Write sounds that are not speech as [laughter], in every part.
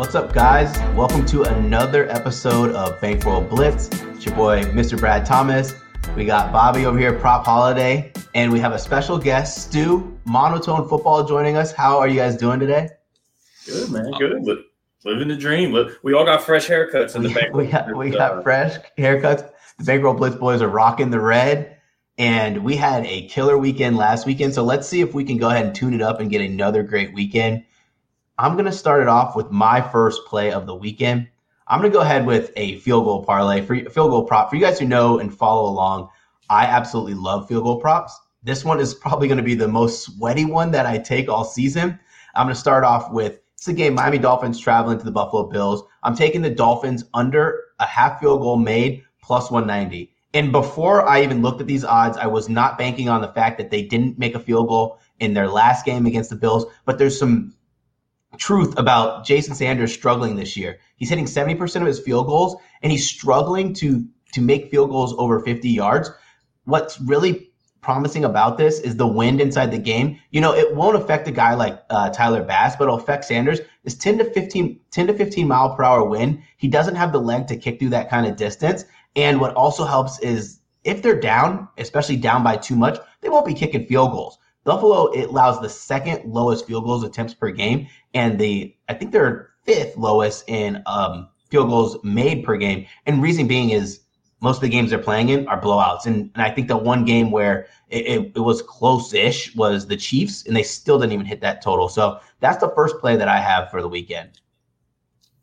What's up, guys? Welcome to another episode of Bankroll Blitz. It's your boy, Mr. Brad Thomas. We got Bobby over here, Prop Holiday, and we have a special guest, Stu, Monotone Football, joining us. How are you guys doing today? Good, man. Uh, Good. Living the dream. We all got fresh haircuts in the bank. [laughs] we got, we uh, got fresh haircuts. The Bankroll Blitz boys are rocking the red. And we had a killer weekend last weekend. So let's see if we can go ahead and tune it up and get another great weekend. I'm going to start it off with my first play of the weekend. I'm going to go ahead with a field goal parlay for field goal prop. For you guys who know and follow along, I absolutely love field goal props. This one is probably going to be the most sweaty one that I take all season. I'm going to start off with it's a game Miami Dolphins traveling to the Buffalo Bills. I'm taking the Dolphins under a half field goal made plus 190. And before I even looked at these odds, I was not banking on the fact that they didn't make a field goal in their last game against the Bills. But there's some truth about Jason Sanders struggling this year. He's hitting 70% of his field goals and he's struggling to to make field goals over 50 yards. What's really promising about this is the wind inside the game. You know, it won't affect a guy like uh, Tyler Bass, but it'll affect Sanders. Is 10 to 15 10 to 15 mile per hour wind. He doesn't have the leg to kick through that kind of distance. And what also helps is if they're down, especially down by too much, they won't be kicking field goals. Buffalo it allows the second lowest field goals attempts per game, and the I think they're fifth lowest in um, field goals made per game. And reason being is most of the games they're playing in are blowouts. And, and I think the one game where it, it, it was close-ish was the Chiefs, and they still didn't even hit that total. So that's the first play that I have for the weekend.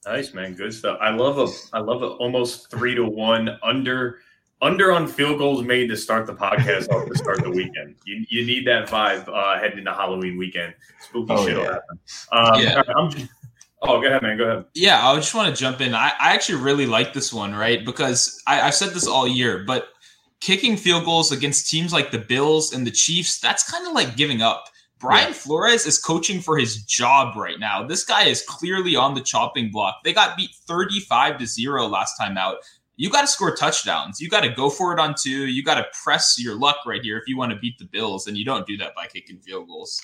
Nice man, good stuff. I love a I love a almost three to one under under on field goals made to start the podcast off to start the weekend. You, you need that vibe uh, heading into Halloween weekend. Spooky oh, shit will happen. Um, yeah. [laughs] I'm just, oh, go ahead, man. Go ahead. Yeah, I just want to jump in. I, I actually really like this one, right? Because I, I've said this all year, but kicking field goals against teams like the Bills and the Chiefs, that's kind of like giving up. Brian yeah. Flores is coaching for his job right now. This guy is clearly on the chopping block. They got beat 35 to 0 last time out you got to score touchdowns. You got to go for it on two. You got to press your luck right here if you want to beat the Bills, and you don't do that by kicking field goals.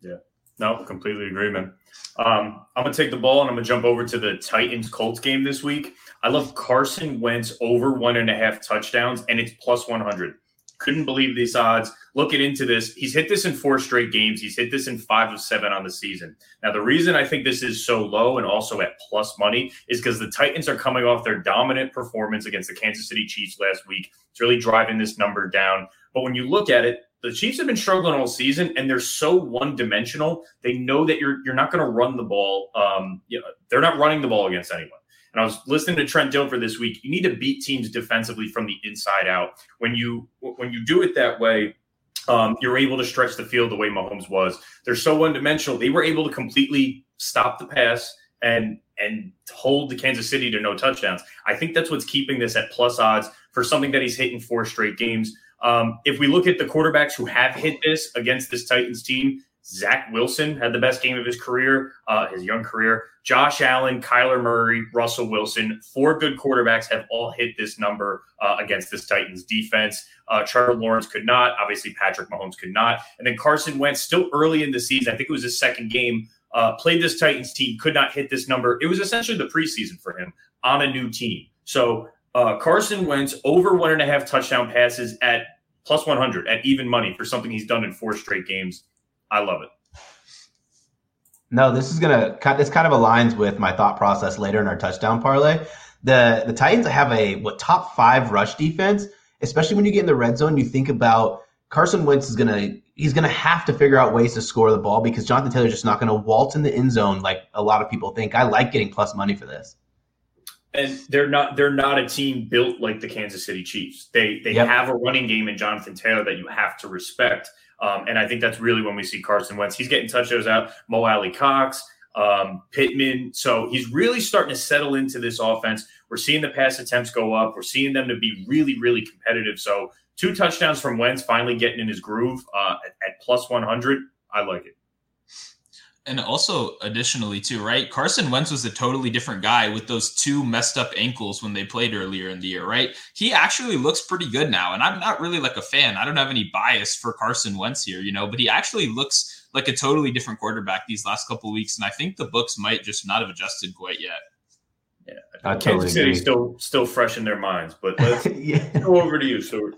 Yeah, no, completely agree, man. Um, I'm gonna take the ball and I'm gonna jump over to the Titans Colts game this week. I love Carson Wentz over one and a half touchdowns, and it's plus 100. Couldn't believe these odds. Looking into this, he's hit this in four straight games. He's hit this in five of seven on the season. Now, the reason I think this is so low and also at plus money is because the Titans are coming off their dominant performance against the Kansas City Chiefs last week. It's really driving this number down. But when you look at it, the Chiefs have been struggling all season, and they're so one-dimensional. They know that you're you're not going to run the ball. Um, you know, they're not running the ball against anyone. And I was listening to Trent Dilfer this week. You need to beat teams defensively from the inside out. When you when you do it that way, um, you're able to stretch the field the way Mahomes was. They're so one dimensional. They were able to completely stop the pass and and hold the Kansas City to no touchdowns. I think that's what's keeping this at plus odds for something that he's hit in four straight games. Um, if we look at the quarterbacks who have hit this against this Titans team, Zach Wilson had the best game of his career, uh, his young career. Josh Allen, Kyler Murray, Russell Wilson, four good quarterbacks have all hit this number uh, against this Titans defense. Uh, Trevor Lawrence could not. Obviously, Patrick Mahomes could not. And then Carson Wentz, still early in the season, I think it was his second game, uh, played this Titans team, could not hit this number. It was essentially the preseason for him on a new team. So uh, Carson Wentz over one and a half touchdown passes at plus 100 at even money for something he's done in four straight games. I love it. No, this is gonna this kind of aligns with my thought process later in our touchdown parlay. The the Titans have a what top five rush defense, especially when you get in the red zone. You think about Carson Wentz is gonna he's gonna have to figure out ways to score the ball because Jonathan Taylor's just not gonna waltz in the end zone like a lot of people think. I like getting plus money for this. And they're not they're not a team built like the Kansas City Chiefs. They they yep. have a running game in Jonathan Taylor that you have to respect. Um, and I think that's really when we see Carson Wentz. He's getting touchdowns out, Mo Alie-Cox, um, Pittman. So he's really starting to settle into this offense. We're seeing the pass attempts go up. We're seeing them to be really, really competitive. So two touchdowns from Wentz, finally getting in his groove uh, at, at plus 100. I like it and also additionally too, right? Carson Wentz was a totally different guy with those two messed up ankles when they played earlier in the year, right? He actually looks pretty good now, and I'm not really like a fan. I don't have any bias for Carson Wentz here, you know, but he actually looks like a totally different quarterback these last couple weeks, and I think the books might just not have adjusted quite yet. Yeah, I Kansas totally City still still fresh in their minds, but let's yeah. [laughs] go over to you, Stuart.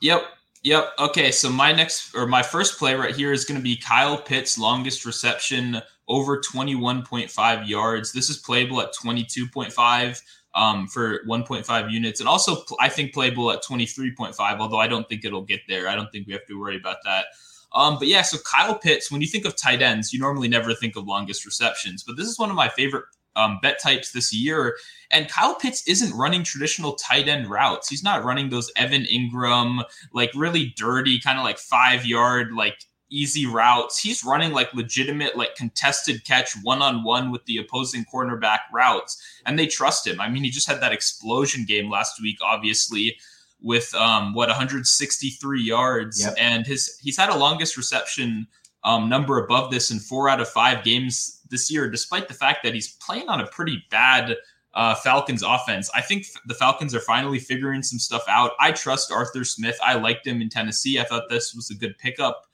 Yep. Yep. Okay. So my next or my first play right here is going to be Kyle Pitts' longest reception over 21.5 yards. This is playable at 22.5 um, for 1.5 units, and also I think playable at 23.5. Although I don't think it'll get there. I don't think we have to worry about that. Um, but yeah, so Kyle Pitts, when you think of tight ends, you normally never think of longest receptions, but this is one of my favorite um, bet types this year. And Kyle Pitts isn't running traditional tight end routes. He's not running those Evan Engram, like really dirty, kind of like five yard, like easy routes. He's running like legitimate, like contested catch one on one with the opposing cornerback routes. And they trust him. I mean, he just had that explosion game last week, obviously with um what 163 yards yep. and his he's had a longest reception um, number above this in four out of five games this year, despite the fact that he's playing on a pretty bad uh, Falcons offense. I think the Falcons are finally figuring some stuff out. I trust Arthur Smith. I liked him in Tennessee. I thought this was a good pickup.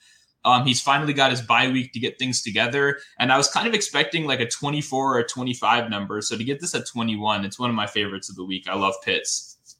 Um, he's finally got his bye week to get things together. And I was kind of expecting like a 24 or a 25 number. So to get this at 21, it's one of my favorites of the week. I love Pitts.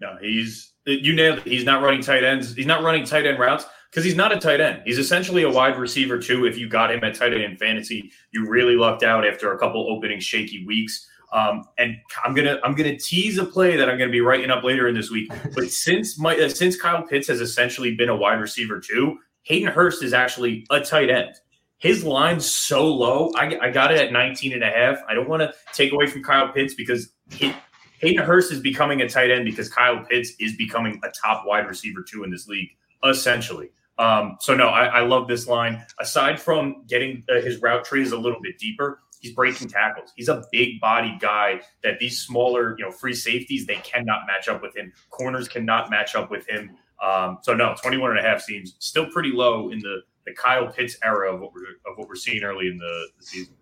No, he's you nailed it. He's not running tight ends. He's not running tight end routes because he's not a tight end. He's essentially a wide receiver too. If you got him at tight end in fantasy, you really lucked out after a couple opening shaky weeks. Um, and I'm gonna I'm gonna tease a play that I'm gonna be writing up later in this week. But [laughs] since my uh, since Kyle Pitts has essentially been a wide receiver too, Hayden Hurst is actually a tight end. His line's so low. I, I got it at 19 and a half. I don't want to take away from Kyle Pitts because he, Hayden Hurst is becoming a tight end because Kyle Pitts is becoming a top wide receiver too in this league, essentially. Um, so no, I, I, love this line. Aside from getting uh, his route trees a little bit deeper, he's breaking tackles. He's a big body guy that these smaller, you know, free safeties they cannot match up with him. Corners cannot match up with him. Um, so no, 21 and a half seems still pretty low in the the Kyle Pitts era of what we're of what we're seeing early in the, the season.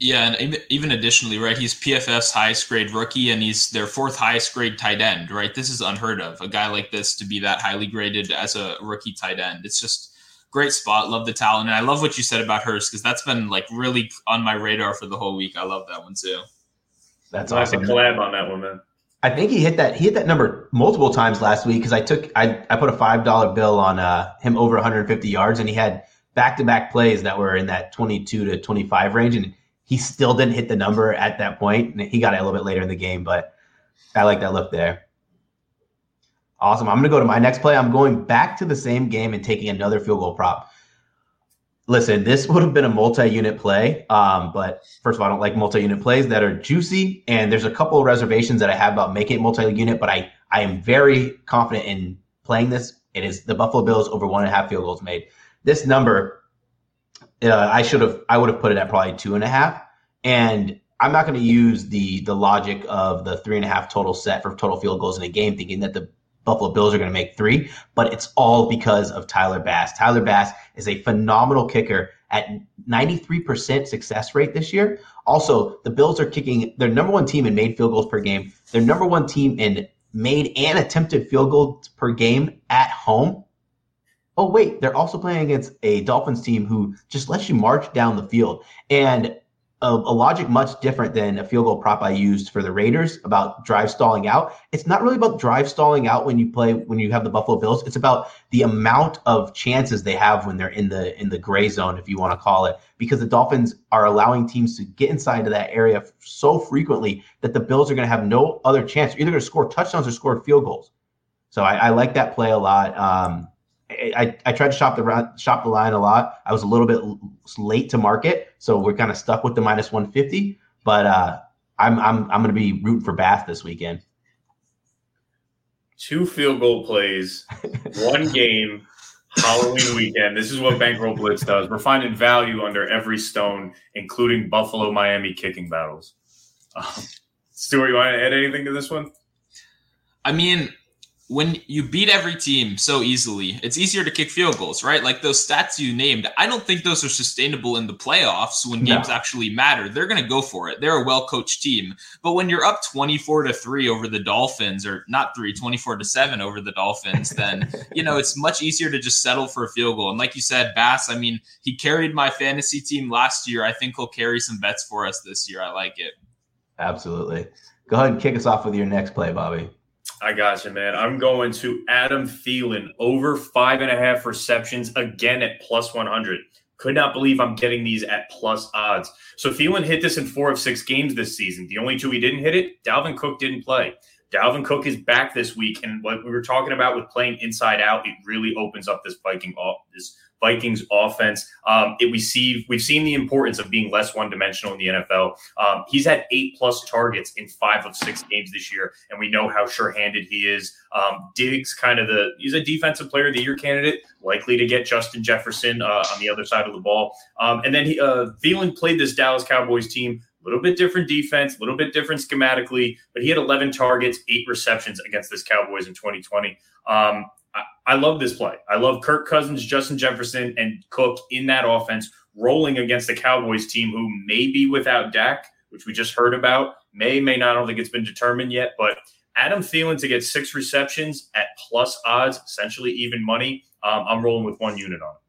Yeah, and even additionally, right? He's PFF's highest grade rookie, and he's their fourth highest grade tight end, right? This is unheard of. A guy like this to be that highly graded as a rookie tight end. It's just great spot. Love the talent, and I love what you said about Hurst because that's been like really on my radar for the whole week. I love that one too. That's awesome. collab on that one, man. I think he hit that he hit that number multiple times last week because I took I, I put a five dollar bill on uh, him over 150 yards, and he had back to back plays that were in that 22 to 25 range, and he still didn't hit the number at that point. He got it a little bit later in the game, but I like that look there. Awesome. I'm going to go to my next play. I'm going back to the same game and taking another field goal prop. Listen, this would have been a multi-unit play, um, but first of all, I don't like multi-unit plays that are juicy, and there's a couple of reservations that I have about making it multi-unit. But I I am very confident in playing this. It is the Buffalo Bills over one and a half field goals made. This number uh, I should have I would have put it at probably two and a half. And I'm not going to use the the logic of the three and a half total set for total field goals in a game, thinking that the Buffalo Bills are going to make three, but it's all because of Tyler Bass. Tyler Bass is a phenomenal kicker at 93% success rate this year. Also, the Bills are kicking their number one team in made field goals per game. Their number one team in made and attempted field goals per game at home. Oh, wait, they're also playing against a Dolphins team who just lets you march down the field. And a, a, logic much different than a field goal prop I used for the Raiders about drive stalling out. It's not really about drive stalling out when you play when you have the Buffalo Bills. It's about the amount of chances they have when they're in the in the gray zone, if you want to call it, because the Dolphins are allowing teams to get inside of that area so frequently that the Bills are going to have no other chance. You're either going to score touchdowns or score field goals. So I, I like that play a lot. Um, I, I tried to shop the shop the line a lot. I was a little bit late to market, so we're kind of stuck with the minus 150. But uh, I'm I'm I'm going to be rooting for Bass this weekend. Two field goal plays, [laughs] one game, Halloween weekend. This is what Bankroll Blitz does. We're finding value under every stone, including Buffalo Miami kicking battles. Um, [laughs] Stuart, you want to add anything to this one? I mean, when you beat every team so easily, it's easier to kick field goals, right? Like those stats you named, I don't think those are sustainable in the playoffs when games no. actually matter. They're going to go for it. They're a well coached team. But when you're up 24 to 3 over the Dolphins, or not 3, 24 to 7 over the Dolphins, then, you know, it's much easier to just settle for a field goal. And like you said, Bass, I mean, he carried my fantasy team last year. I think he'll carry some bets for us this year. I like it. Absolutely. Go ahead and kick us off with your next play, Bobby. I got you, man. I'm going to Adam Thielen over five and a half receptions again at plus 100. Could not believe I'm getting these at plus odds. So Thielen hit this in four of six games this season. The only two he didn't hit it, Dalvin Cook didn't play. Dalvin Cook is back this week, and what we were talking about with playing inside out, it really opens up this Viking off this Vikings offense. Um, it, we see we've seen the importance of being less one dimensional in the NFL. Um, he's had eight plus targets in five of six games this year, and we know how sure handed he is. Um, Diggs, kind of the he's a defensive player of the year candidate, likely to get Justin Jefferson uh, on the other side of the ball. Um, and then he, uh, Thielen played this Dallas Cowboys team a little bit different defense, a little bit different schematically, but he had 11 targets, eight receptions against this Cowboys in 2020. Um, I, love this play. I love Kirk Cousins, Justin Jefferson, and Cook in that offense rolling against the Cowboys team who may be without Dak, which we just heard about. May, may not. I don't think it's been determined yet, but Adam Thielen to get six receptions at plus odds, essentially even money. Um, I'm rolling with one unit on it.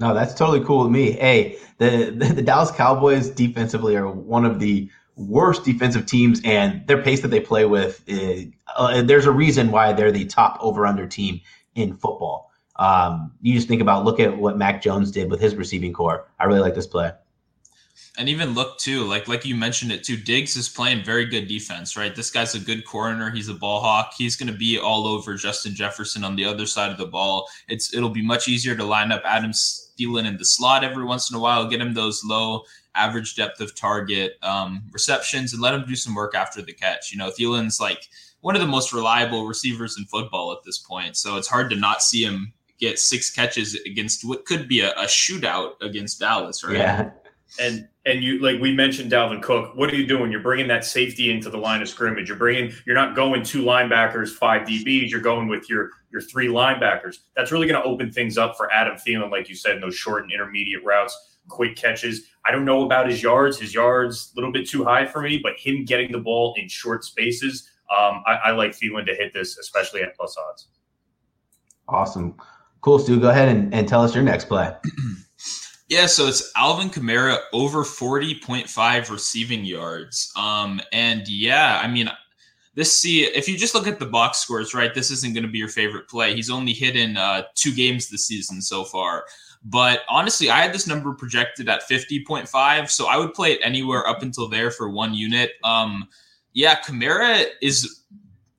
No, that's totally cool with me. Hey, the, the, [laughs] the Dallas Cowboys defensively are one of the worst defensive teams, and their pace that they play with, is, uh, there's a reason why they're the top over under team in football. Um, you just think about look at what Mac Jones did with his receiving core. I really like this play. And even look too, like like you mentioned it too. Diggs is playing very good defense, right? This guy's a good corner. He's a ball hawk. He's going to be all over Justin Jefferson on the other side of the ball. It's it'll be much easier to line up Adam Thielen in the slot every once in a while, get him those low average depth of target um, receptions, and let him do some work after the catch. You know, Thielen's like one of the most reliable receivers in football at this point, so it's hard to not see him get six catches against what could be a, a shootout against Dallas, right? Yeah. And and you like we mentioned Dalvin Cook. What are you doing? You're bringing that safety into the line of scrimmage. You're bringing. You're not going two linebackers, five DBs. You're going with your your three linebackers. That's really going to open things up for Adam Thielen, like you said, in those short and intermediate routes quick catches. I don't know about his yards. His yards a little bit too high for me, but him getting the ball in short spaces, um, I, I, like Thielen to hit this, especially at plus odds. Awesome. Cool, Stu. Go ahead and, and tell us your next play. [clears throat] yeah, so it's Alvin Kamara over 40.5 receiving yards. Um, and yeah, I mean, this see if you just look at the box scores, right? This isn't going to be your favorite play. He's only hit in uh, two games this season so far. But honestly, I had this number projected at 50.5. So I would play it anywhere up until there for one unit. Um, yeah, Kamara is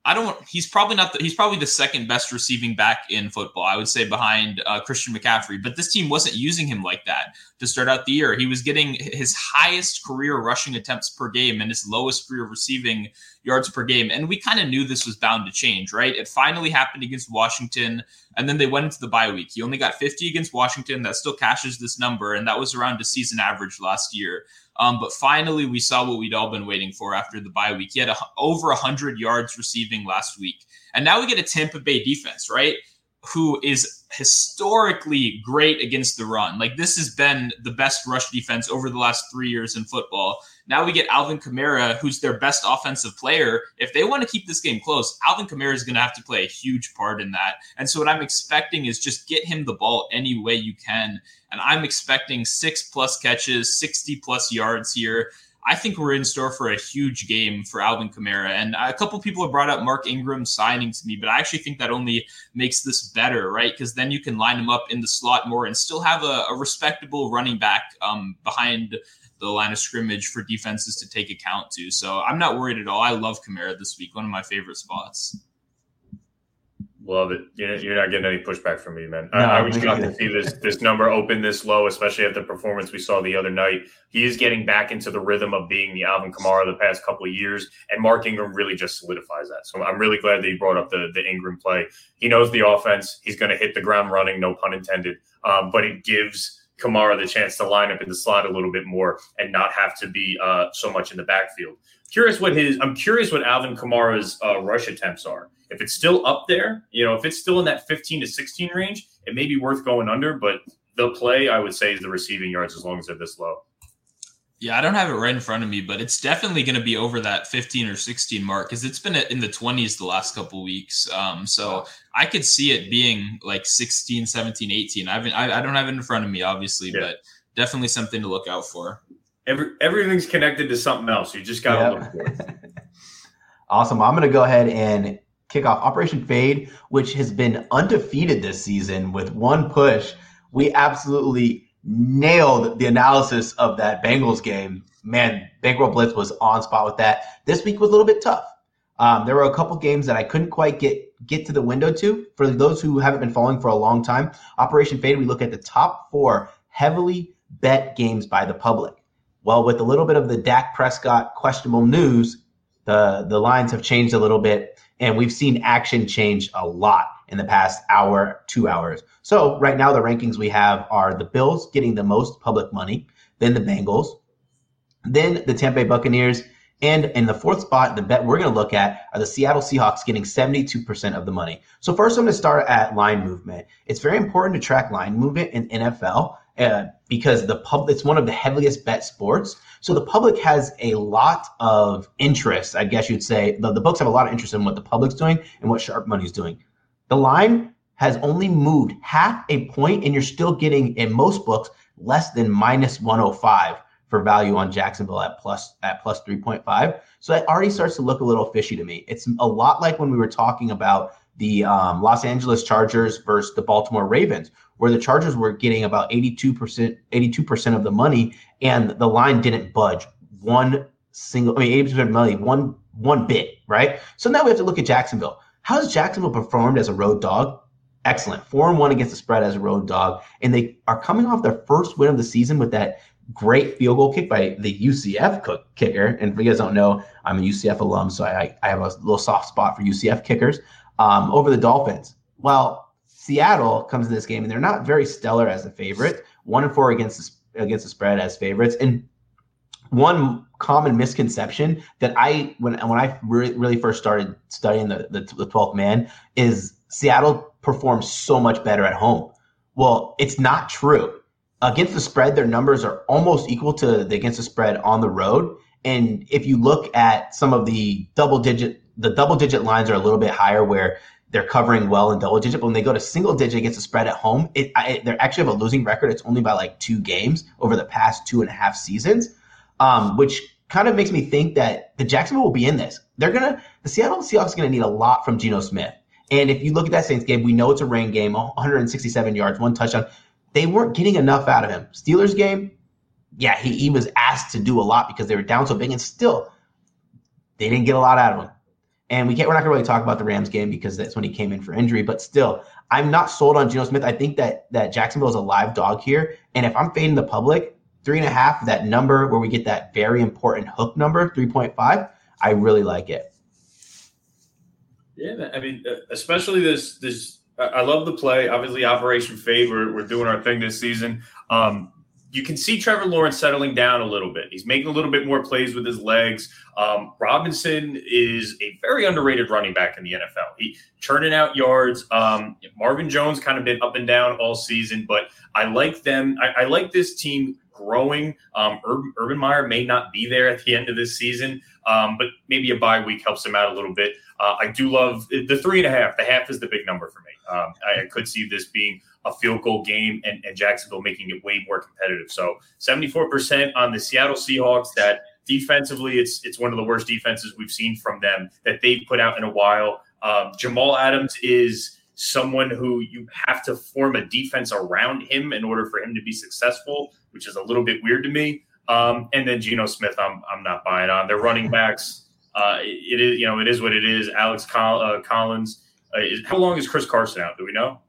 I don't. He's probably not. The, he's probably the second best receiving back in football. I would say behind uh, Christian McCaffrey. But this team wasn't using him like that to start out the year. He was getting his highest career rushing attempts per game and his lowest career receiving yards per game. And we kind of knew this was bound to change, right? It finally happened against Washington, and then they went into the bye week. He only got 50 against Washington. That still cashes this number, and that was around the season average last year. Um, but finally, we saw what we'd all been waiting for after the bye week. He had a, over 100 yards receiving last week. And now we get a Tampa Bay defense, right? Who is historically great against the run. Like this has been the best rush defense over the last three years in football. Now we get Alvin Kamara, who's their best offensive player. If they want to keep this game close, Alvin Kamara is going to have to play a huge part in that. And so what I'm expecting is just get him the ball any way you can. And I'm expecting six plus catches, 60 plus yards here. I think we're in store for a huge game for Alvin Kamara. And a couple people have brought up Mark Ingram signing to me, but I actually think that only makes this better, right? Because then you can line him up in the slot more and still have a, a respectable running back um, behind the line of scrimmage for defenses to take account to. So I'm not worried at all. I love Kamara this week, one of my favorite spots. Love it. You're not getting any pushback from me, man. No, I, I was glad to see this this number open this low, especially after the performance we saw the other night. He is getting back into the rhythm of being the Alvin Kamara the past couple of years, and Mark Ingram really just solidifies that. So I'm really glad that he brought up the the Ingram play. He knows the offense. He's going to hit the ground running, no pun intended. Um, but it gives Kamara the chance to line up in the slot a little bit more and not have to be uh, so much in the backfield. Curious what his I'm curious what Alvin Kamara's uh, rush attempts are. If it's still up there, you know, if it's still in that 15 to 16 range, it may be worth going under. But the play I would say is the receiving yards as long as they're this low. Yeah, I don't have it right in front of me, but it's definitely going to be over that 15 or 16 mark because it's been in the 20s the last couple weeks. Um, so I could see it being like 16, 17, 18. I haven't, I, I don't have it in front of me, obviously, yeah. but definitely something to look out for. Every, everything's connected to something else. You just got to yep. look for it. [laughs] awesome. I'm going to go ahead and kick off Operation Fade, which has been undefeated this season with one push. We absolutely nailed the analysis of that Bengals game. Man, Bankroll Blitz was on spot with that. This week was a little bit tough. Um, there were a couple games that I couldn't quite get get to the window to. For those who haven't been following for a long time, Operation Fade, we look at the top four heavily bet games by the public. Well, with a little bit of the Dak Prescott questionable news, the the lines have changed a little bit, and we've seen action change a lot in the past hour, two hours. So right now, the rankings we have are the Bills getting the most public money, then the Bengals, then the Tampa Bay Buccaneers, and in the fourth spot, the bet we're going to look at are the Seattle Seahawks getting 72% of the money. So first, I'm going to start at line movement. It's very important to track line movement in NFL uh, because the pub it's one of the heaviest bet sports. So the public has a lot of interest, I guess you'd say. The, the books have a lot of interest in what the public's doing and what sharp money's doing. The line has only moved half a point, and you're still getting in most books less than minus 105 for value on Jacksonville at plus at plus 3.5. So that already starts to look a little fishy to me. It's a lot like when we were talking about the um, Los Angeles Chargers versus the Baltimore Ravens, where the Chargers were getting about 82%, 82% of the money, and the line didn't budge one single, I mean, 80% of money, one one bit, right? So now we have to look at Jacksonville. How has Jacksonville performed as a road dog? Excellent. Four and one against the spread as a road dog. And they are coming off their first win of the season with that great field goal kick by the UCF cook kicker. And if you guys don't know, I'm a UCF alum, so I, I have a little soft spot for UCF kickers um, over the Dolphins. Well, Seattle comes to this game and they're not very stellar as a favorite. One and four against the, against the spread as favorites. And one common misconception that I when when I re- really first started studying the, the the 12th man is Seattle performs so much better at home. Well, it's not true. Against the spread, their numbers are almost equal to the against the spread on the road. And if you look at some of the double digit, the double digit lines are a little bit higher where they're covering well in double digit. But when they go to single digit against the spread at home, it, it they actually have a losing record. It's only by like two games over the past two and a half seasons, um, which kind of makes me think that the Jacksonville will be in this. They're gonna the Seattle Seahawks are gonna need a lot from Geno Smith. And if you look at that Saints game, we know it's a rain game, 167 yards, one touchdown. They weren't getting enough out of him. Steelers game, yeah, he, he was asked to do a lot because they were down so big, and still they didn't get a lot out of him. And we can't we're not gonna really talk about the Rams game because that's when he came in for injury, but still, I'm not sold on Geno Smith. I think that that Jacksonville is a live dog here. And if I'm fading the public, three and a half, that number where we get that very important hook number, 3.5, I really like it. Yeah, I mean, uh, especially this this. I love the play. Obviously, Operation. We're, we're doing our thing this season. Um, you can see Trevor Lawrence settling down a little bit. He's making a little bit more plays with his legs. Um, Robinson is a very underrated running back in the NFL. He churning out yards. Um, Marvin Jones kind of been up and down all season, but I like them. I, I like this team growing. Um, Urban, Urban Meyer may not be there at the end of this season, um, but maybe a bye week helps him out a little bit. Uh, I do love the three and a half. The half is the big number for me. Um, I, I, could see this being a field goal game and, and Jacksonville making it way more competitive. So 74% on the Seattle Seahawks that defensively, it's it's one of the worst defenses we've seen from them that they've put out in a while. Um, Jamal Adams is someone who you have to form a defense around him in order for him to be successful, which is a little bit weird to me. Um, and then Geno Smith, I'm I'm not buying on. Their running backs uh, it is, you know, it is what it is. Alex Coll- uh, Collins. Uh, is, how long is Chris Carson out? Do we know?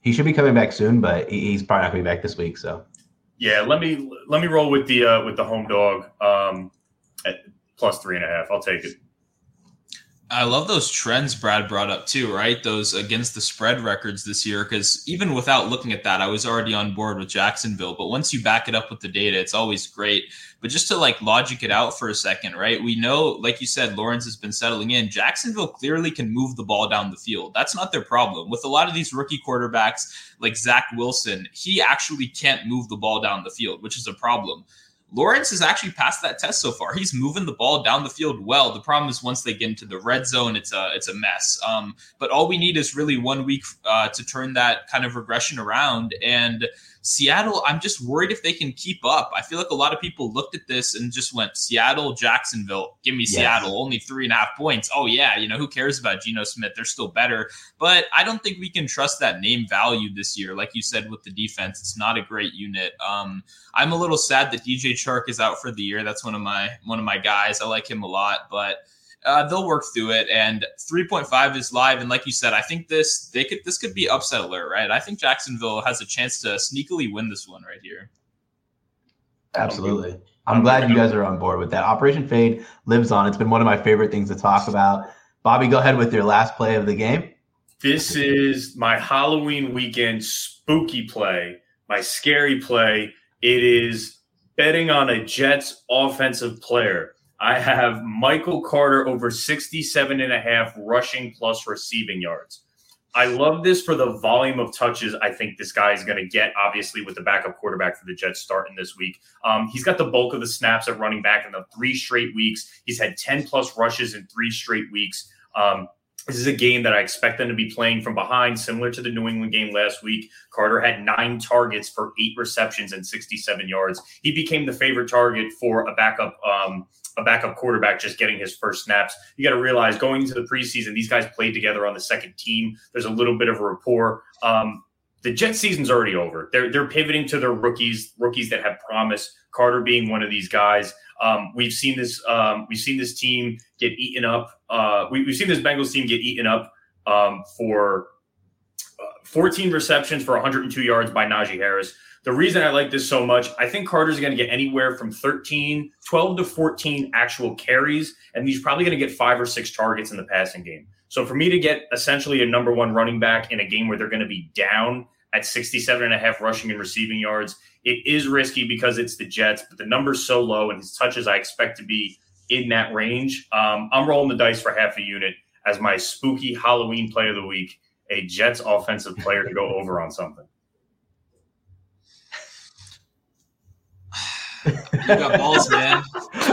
He should be coming back soon, but he's probably not going to be back this week. So, yeah, let me let me roll with the uh, with the home dog um, at plus three and a half. I'll take it. I love those trends Brad brought up too, right? Those against the spread records this year. Because even without looking at that, I was already on board with Jacksonville. But once you back it up with the data, it's always great. But just to like logic it out for a second, right? We know, like you said, Lawrence has been settling in. Jacksonville clearly can move the ball down the field. That's not their problem. With a lot of these rookie quarterbacks like Zach Wilson, he actually can't move the ball down the field, which is a problem. Lawrence has actually passed that test so far. He's moving the ball down the field well. The problem is once they get into the red zone, it's a it's a mess. Um, but all we need is really one week uh, to turn that kind of regression around. And Seattle, I'm just worried if they can keep up. I feel like a lot of people looked at this and just went Seattle, Jacksonville, give me yes. Seattle, only three and a half points. Oh, yeah, you know, who cares about Geno Smith? They're still better. But I don't think we can trust that name value this year. Like you said with the defense, it's not a great unit. Um, I'm a little sad that DJ Chark is out for the year. That's one of my one of my guys. I like him a lot, but uh, they'll work through it. And 3.5 is live. And like you said, I think this they could this could be upset alert, right? I think Jacksonville has a chance to sneakily win this one right here. Absolutely. I'm glad you guys are on board with that. Operation Fade lives on. It's been one of my favorite things to talk about. Bobby, go ahead with your last play of the game. This is my Halloween weekend spooky play, my scary play. It is betting on a Jets offensive player. I have Michael Carter over 67 and a half rushing plus receiving yards. I love this for the volume of touches I think this guy is going to get, obviously, with the backup quarterback for the Jets starting this week. Um, he's got the bulk of the snaps at running back in the three straight weeks. He's had 10 plus rushes in three straight weeks. Um, this is a game that I expect them to be playing from behind, similar to the New England game last week. Carter had nine targets for eight receptions and 67 yards. He became the favorite target for a backup um, a backup quarterback just getting his first snaps. You got to realize going into the preseason, these guys played together on the second team. There's a little bit of a rapport. Um, the Jet season's already over. They're they're pivoting to their rookies, rookies that have promise. Carter being one of these guys. Um, we've seen this. Um, we've seen this team get eaten up. Uh, we, have seen this Bengals team get eaten up um, for uh, 14 receptions for 102 yards by Najee Harris. The reason I like this so much, I think Carter's going to get anywhere from 13, 12 to 14 actual carries, and he's probably going to get five or six targets in the passing game. So for me to get essentially a number one running back in a game where they're going to be down at 67 and a half rushing and receiving yards, it is risky because it's the Jets, but the number's so low and his touches I expect to be in that range. Um, I'm rolling the dice for half a unit as my spooky Halloween play of the week, a Jets offensive player to go [laughs] over on something. You got balls, man.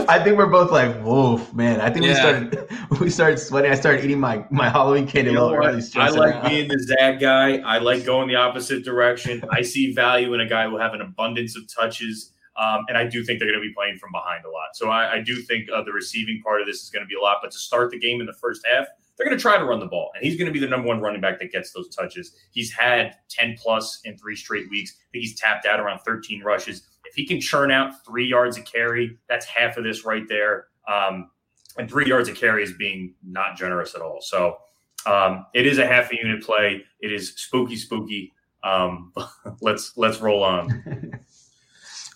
I think we're both like, woof, man. I think yeah. we started [laughs] we started sweating. I started eating my my Halloween candy. You know I like being the Zag guy. I like going the opposite direction. I see value in a guy who have an abundance of touches. Um, and I do think they're going to be playing from behind a lot. So I, I do think uh, the receiving part of this is going to be a lot. But to start the game in the first half, they're going to try to run the ball. And he's going to be the number one running back that gets those touches. He's had 10 plus in three straight weeks. I think he's tapped out around 13 rushes. If he can churn out three yards a carry, that's half of this right there. Um, and three yards a carry is being not generous at all. So um, it is a half a unit play. It is spooky, spooky. Um, [laughs] let's let's roll on. [laughs]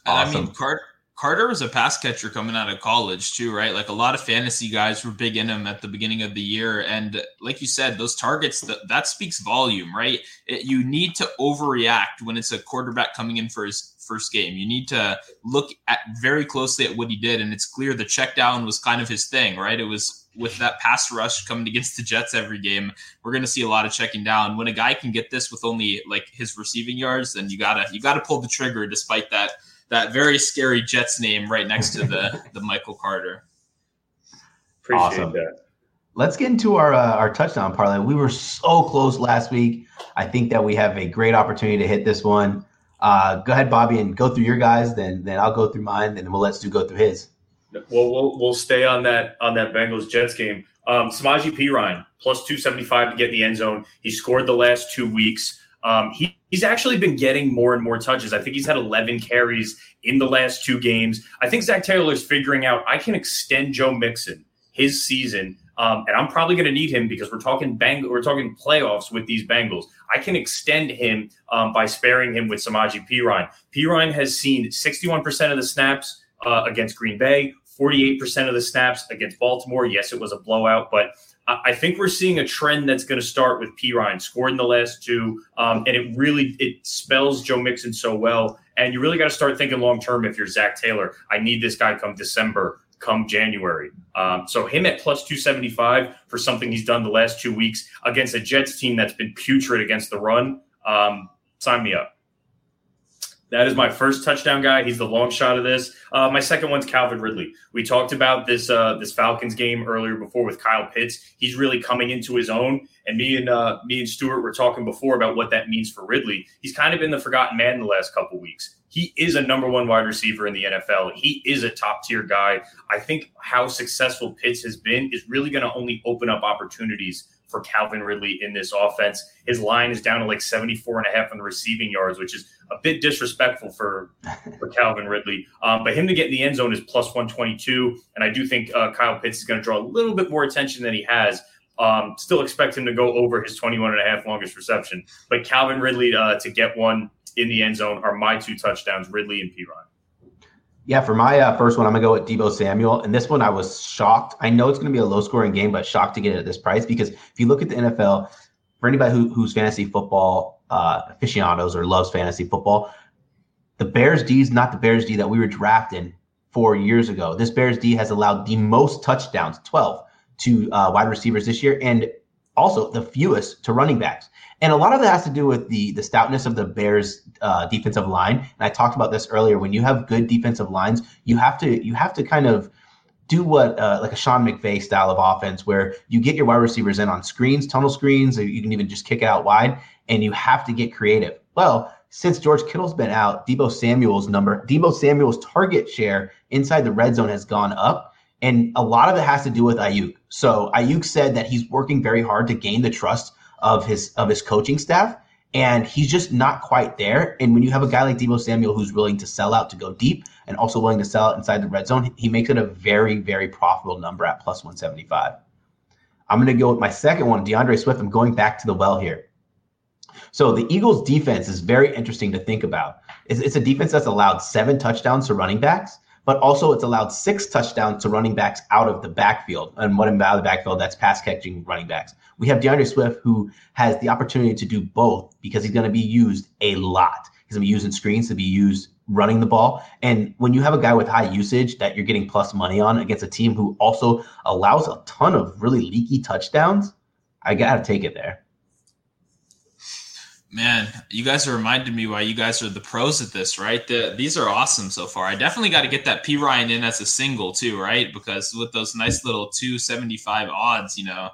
awesome. I mean, Carter Carter was a pass catcher coming out of college too, right? Like a lot of fantasy guys were big in him at the beginning of the year, and like you said, those targets that that speaks volume, right? It, you need to overreact when it's a quarterback coming in for his first game. You need to look at very closely at what he did, and it's clear the check down was kind of his thing, right? It was with that pass rush coming against the Jets every game. We're going to see a lot of checking down. When a guy can get this with only like his receiving yards, then you gotta you gotta pull the trigger, despite that that very scary Jets name right next to the the Michael Carter. Appreciate awesome. that. Let's get into our uh, our touchdown parlay. We were so close last week. I think that we have a great opportunity to hit this one. Uh, go ahead, Bobby, and go through your guys. Then then I'll go through mine, and then we'll let Stu go through his. Well, we'll we'll stay on that on that Bengals Jets game. Um, Samaje Perine plus two seventy five to get in the end zone. He scored the last two weeks. Um, he, he's actually been getting more and more touches. I think he's had 11 carries in the last two games. I think Zac Taylor's figuring out I can extend Joe Mixon his season, um, and I'm probably going to need him because we're talking bang, we're talking playoffs with these Bengals. I can extend him um, by sparing him with Samaje Perine. Perine has seen 61% of the snaps uh, against Green Bay, 48% of the snaps against Baltimore. Yes, it was a blowout, but I think we're seeing a trend that's going to start with Perine scored in the last two, um, and it really it spells Joe Mixon so well. And you really got to start thinking long term. If you're Zac Taylor, I need this guy come December, come January. Um, so him at plus two seventy five for something he's done the last two weeks against a Jets team that's been putrid against the run. Um, sign me up. That is my first touchdown guy. He's the long shot of this. Uh, my second one's Calvin Ridley. We talked about this uh, this Falcons game earlier before with Kyle Pitts. He's really coming into his own. And me and uh, me and Stuart were talking before about what that means for Ridley. He's kind of been the forgotten man the last couple weeks. He is a number one wide receiver in the NFL. He is a top tier guy. I think how successful Pitts has been is really going to only open up opportunities for Calvin Ridley in this offense. His line is down to like 74 and a half on the receiving yards, which is a bit disrespectful for, for Calvin Ridley. Um, but him to get in the end zone is plus 122. And I do think uh, Kyle Pitts is going to draw a little bit more attention than he has. Um, still expect him to go over his 21 and a half longest reception. But Calvin Ridley uh, to get one in the end zone are my two touchdowns, Ridley and Perine. Yeah, for my uh, first one, I'm gonna go with Deebo Samuel, and this one I was shocked. I know it's gonna be a low scoring game, but shocked to get it at this price because if you look at the NFL, for anybody who, who's fantasy football uh, aficionados or loves fantasy football, the Bears D is not the Bears D that we were drafting four years ago. This Bears D has allowed the most touchdowns, 12, to uh, wide receivers this year, and also the fewest to running backs. And a lot of that has to do with the the stoutness of the Bears uh, defensive line. And I talked about this earlier. When you have good defensive lines, you have to you have to kind of do what uh, like a Sean McVay style of offense, where you get your wide receivers in on screens, tunnel screens, you can even just kick it out wide, and you have to get creative. Well, since George Kittle's been out, Deebo Samuel's number, Deebo Samuel's target share inside the red zone has gone up. And a lot of it has to do with Aiyuk. So Aiyuk said that he's working very hard to gain the trust of his of his coaching staff, and he's just not quite there. And when you have a guy like Deebo Samuel who's willing to sell out to go deep and also willing to sell out inside the red zone, he makes it a very very profitable number at plus 175. I'm going to go with my second one, D'Andre Swift. I'm going back to the well here. So the Eagles' defense is very interesting to think about. It's, it's a defense that's allowed seven touchdowns to running backs, but also it's allowed six touchdowns to running backs out of the backfield. And what out of the backfield, that's pass catching running backs. We have D'Andre Swift, who has the opportunity to do both because he's going to be used a lot. He's going to be using screens to be used running the ball. And when you have a guy with high usage that you're getting plus money on against a team who also allows a ton of really leaky touchdowns, I got to take it there. Man, you guys are reminding me why you guys are the pros at this, right? The, these are awesome so far. I definitely got to get that Perine in as a single too, right? Because with those nice little 275 odds, you know,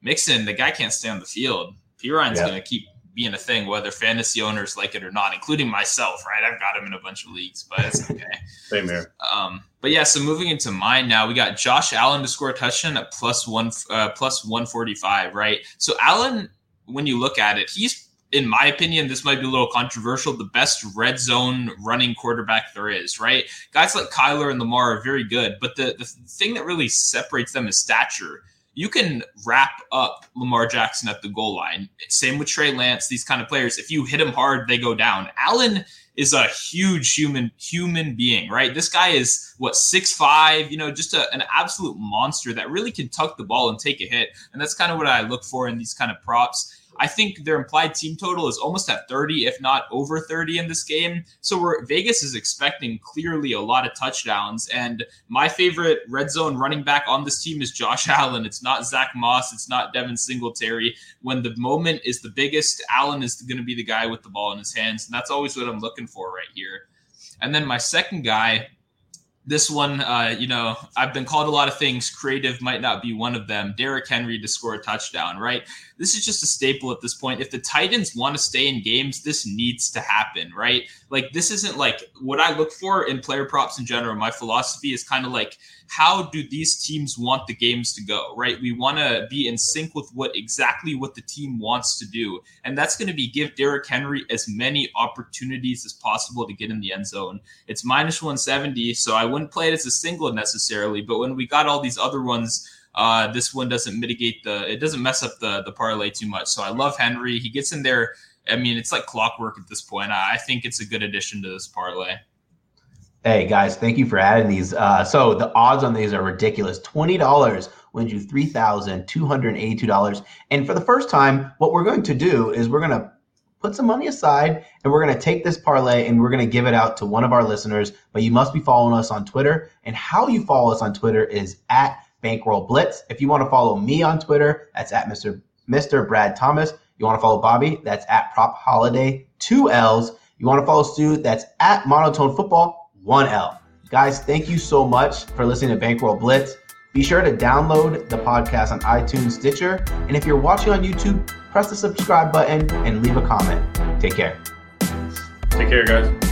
Mixon, the guy can't stay on the field. Perine's yeah. going to keep being a thing, whether fantasy owners like it or not, including myself, right? I've got him in a bunch of leagues, but it's okay. [laughs] Same here. Um, but yeah, so moving into mine now, we got Josh Allen to score a touchdown at plus one, uh, plus 145, right? So Allen, when you look at it, he's in my opinion, this might be a little controversial, the best red zone running quarterback there is, right? Guys like Kyler and Lamar are very good, but the, the thing that really separates them is stature. You can wrap up Lamar Jackson at the goal line. Same with Trey Lance, these kind of players. If you hit them hard, they go down. Allen is a huge human human being, right? This guy is what six five, you know, just a, an absolute monster that really can tuck the ball and take a hit. And that's kind of what I look for in these kind of props. I think their implied team total is almost at 30, if not over 30 in this game. So we're, Vegas is expecting clearly a lot of touchdowns. And my favorite red zone running back on this team is Josh [laughs] Allen. It's not Zack Moss. It's not Devin Singletary. When the moment is the biggest, Allen is going to be the guy with the ball in his hands. And that's always what I'm looking for right here. And then my second guy this one, uh, you know, I've been called a lot of things. Creative might not be one of them. Derrick Henry to score a touchdown, right? This is just a staple at this point. If the Titans want to stay in games, this needs to happen, right? Like, this isn't like what I look for in player props in general. My philosophy is kind of like how do these teams want the games to go, right? We want to be in sync with what exactly what the team wants to do. And that's going to be give Derrick Henry as many opportunities as possible to get in the end zone. It's minus 170, so I wouldn't play it as a single necessarily, but when we got all these other ones, uh, this one doesn't mitigate the it doesn't mess up the the parlay too much. So I love Henry. He gets in there. I mean, it's like clockwork at this point. I, I think it's a good addition to this parlay. Hey guys, thank you for adding these. Uh, so the odds on these are ridiculous. Twenty dollars wins you $3,282. And for the first time, what we're going to do is we're going to put some money aside and we're going to take this parlay and we're going to give it out to one of our listeners. But you must be following us on Twitter. And how you follow us on Twitter is at Bankroll Blitz. If you want to follow me on Twitter, that's at Mr. Mr. Brad Thomas. You want to follow Bobby? That's at Prop Holiday, two L's. You want to follow Stu? That's at Monotone Football, one L. Guys, thank you so much for listening to Bankroll Blitz. Be sure to download the podcast on iTunes, Stitcher, and if you're watching on YouTube, press the subscribe button and leave a comment. Take care. Take care, guys.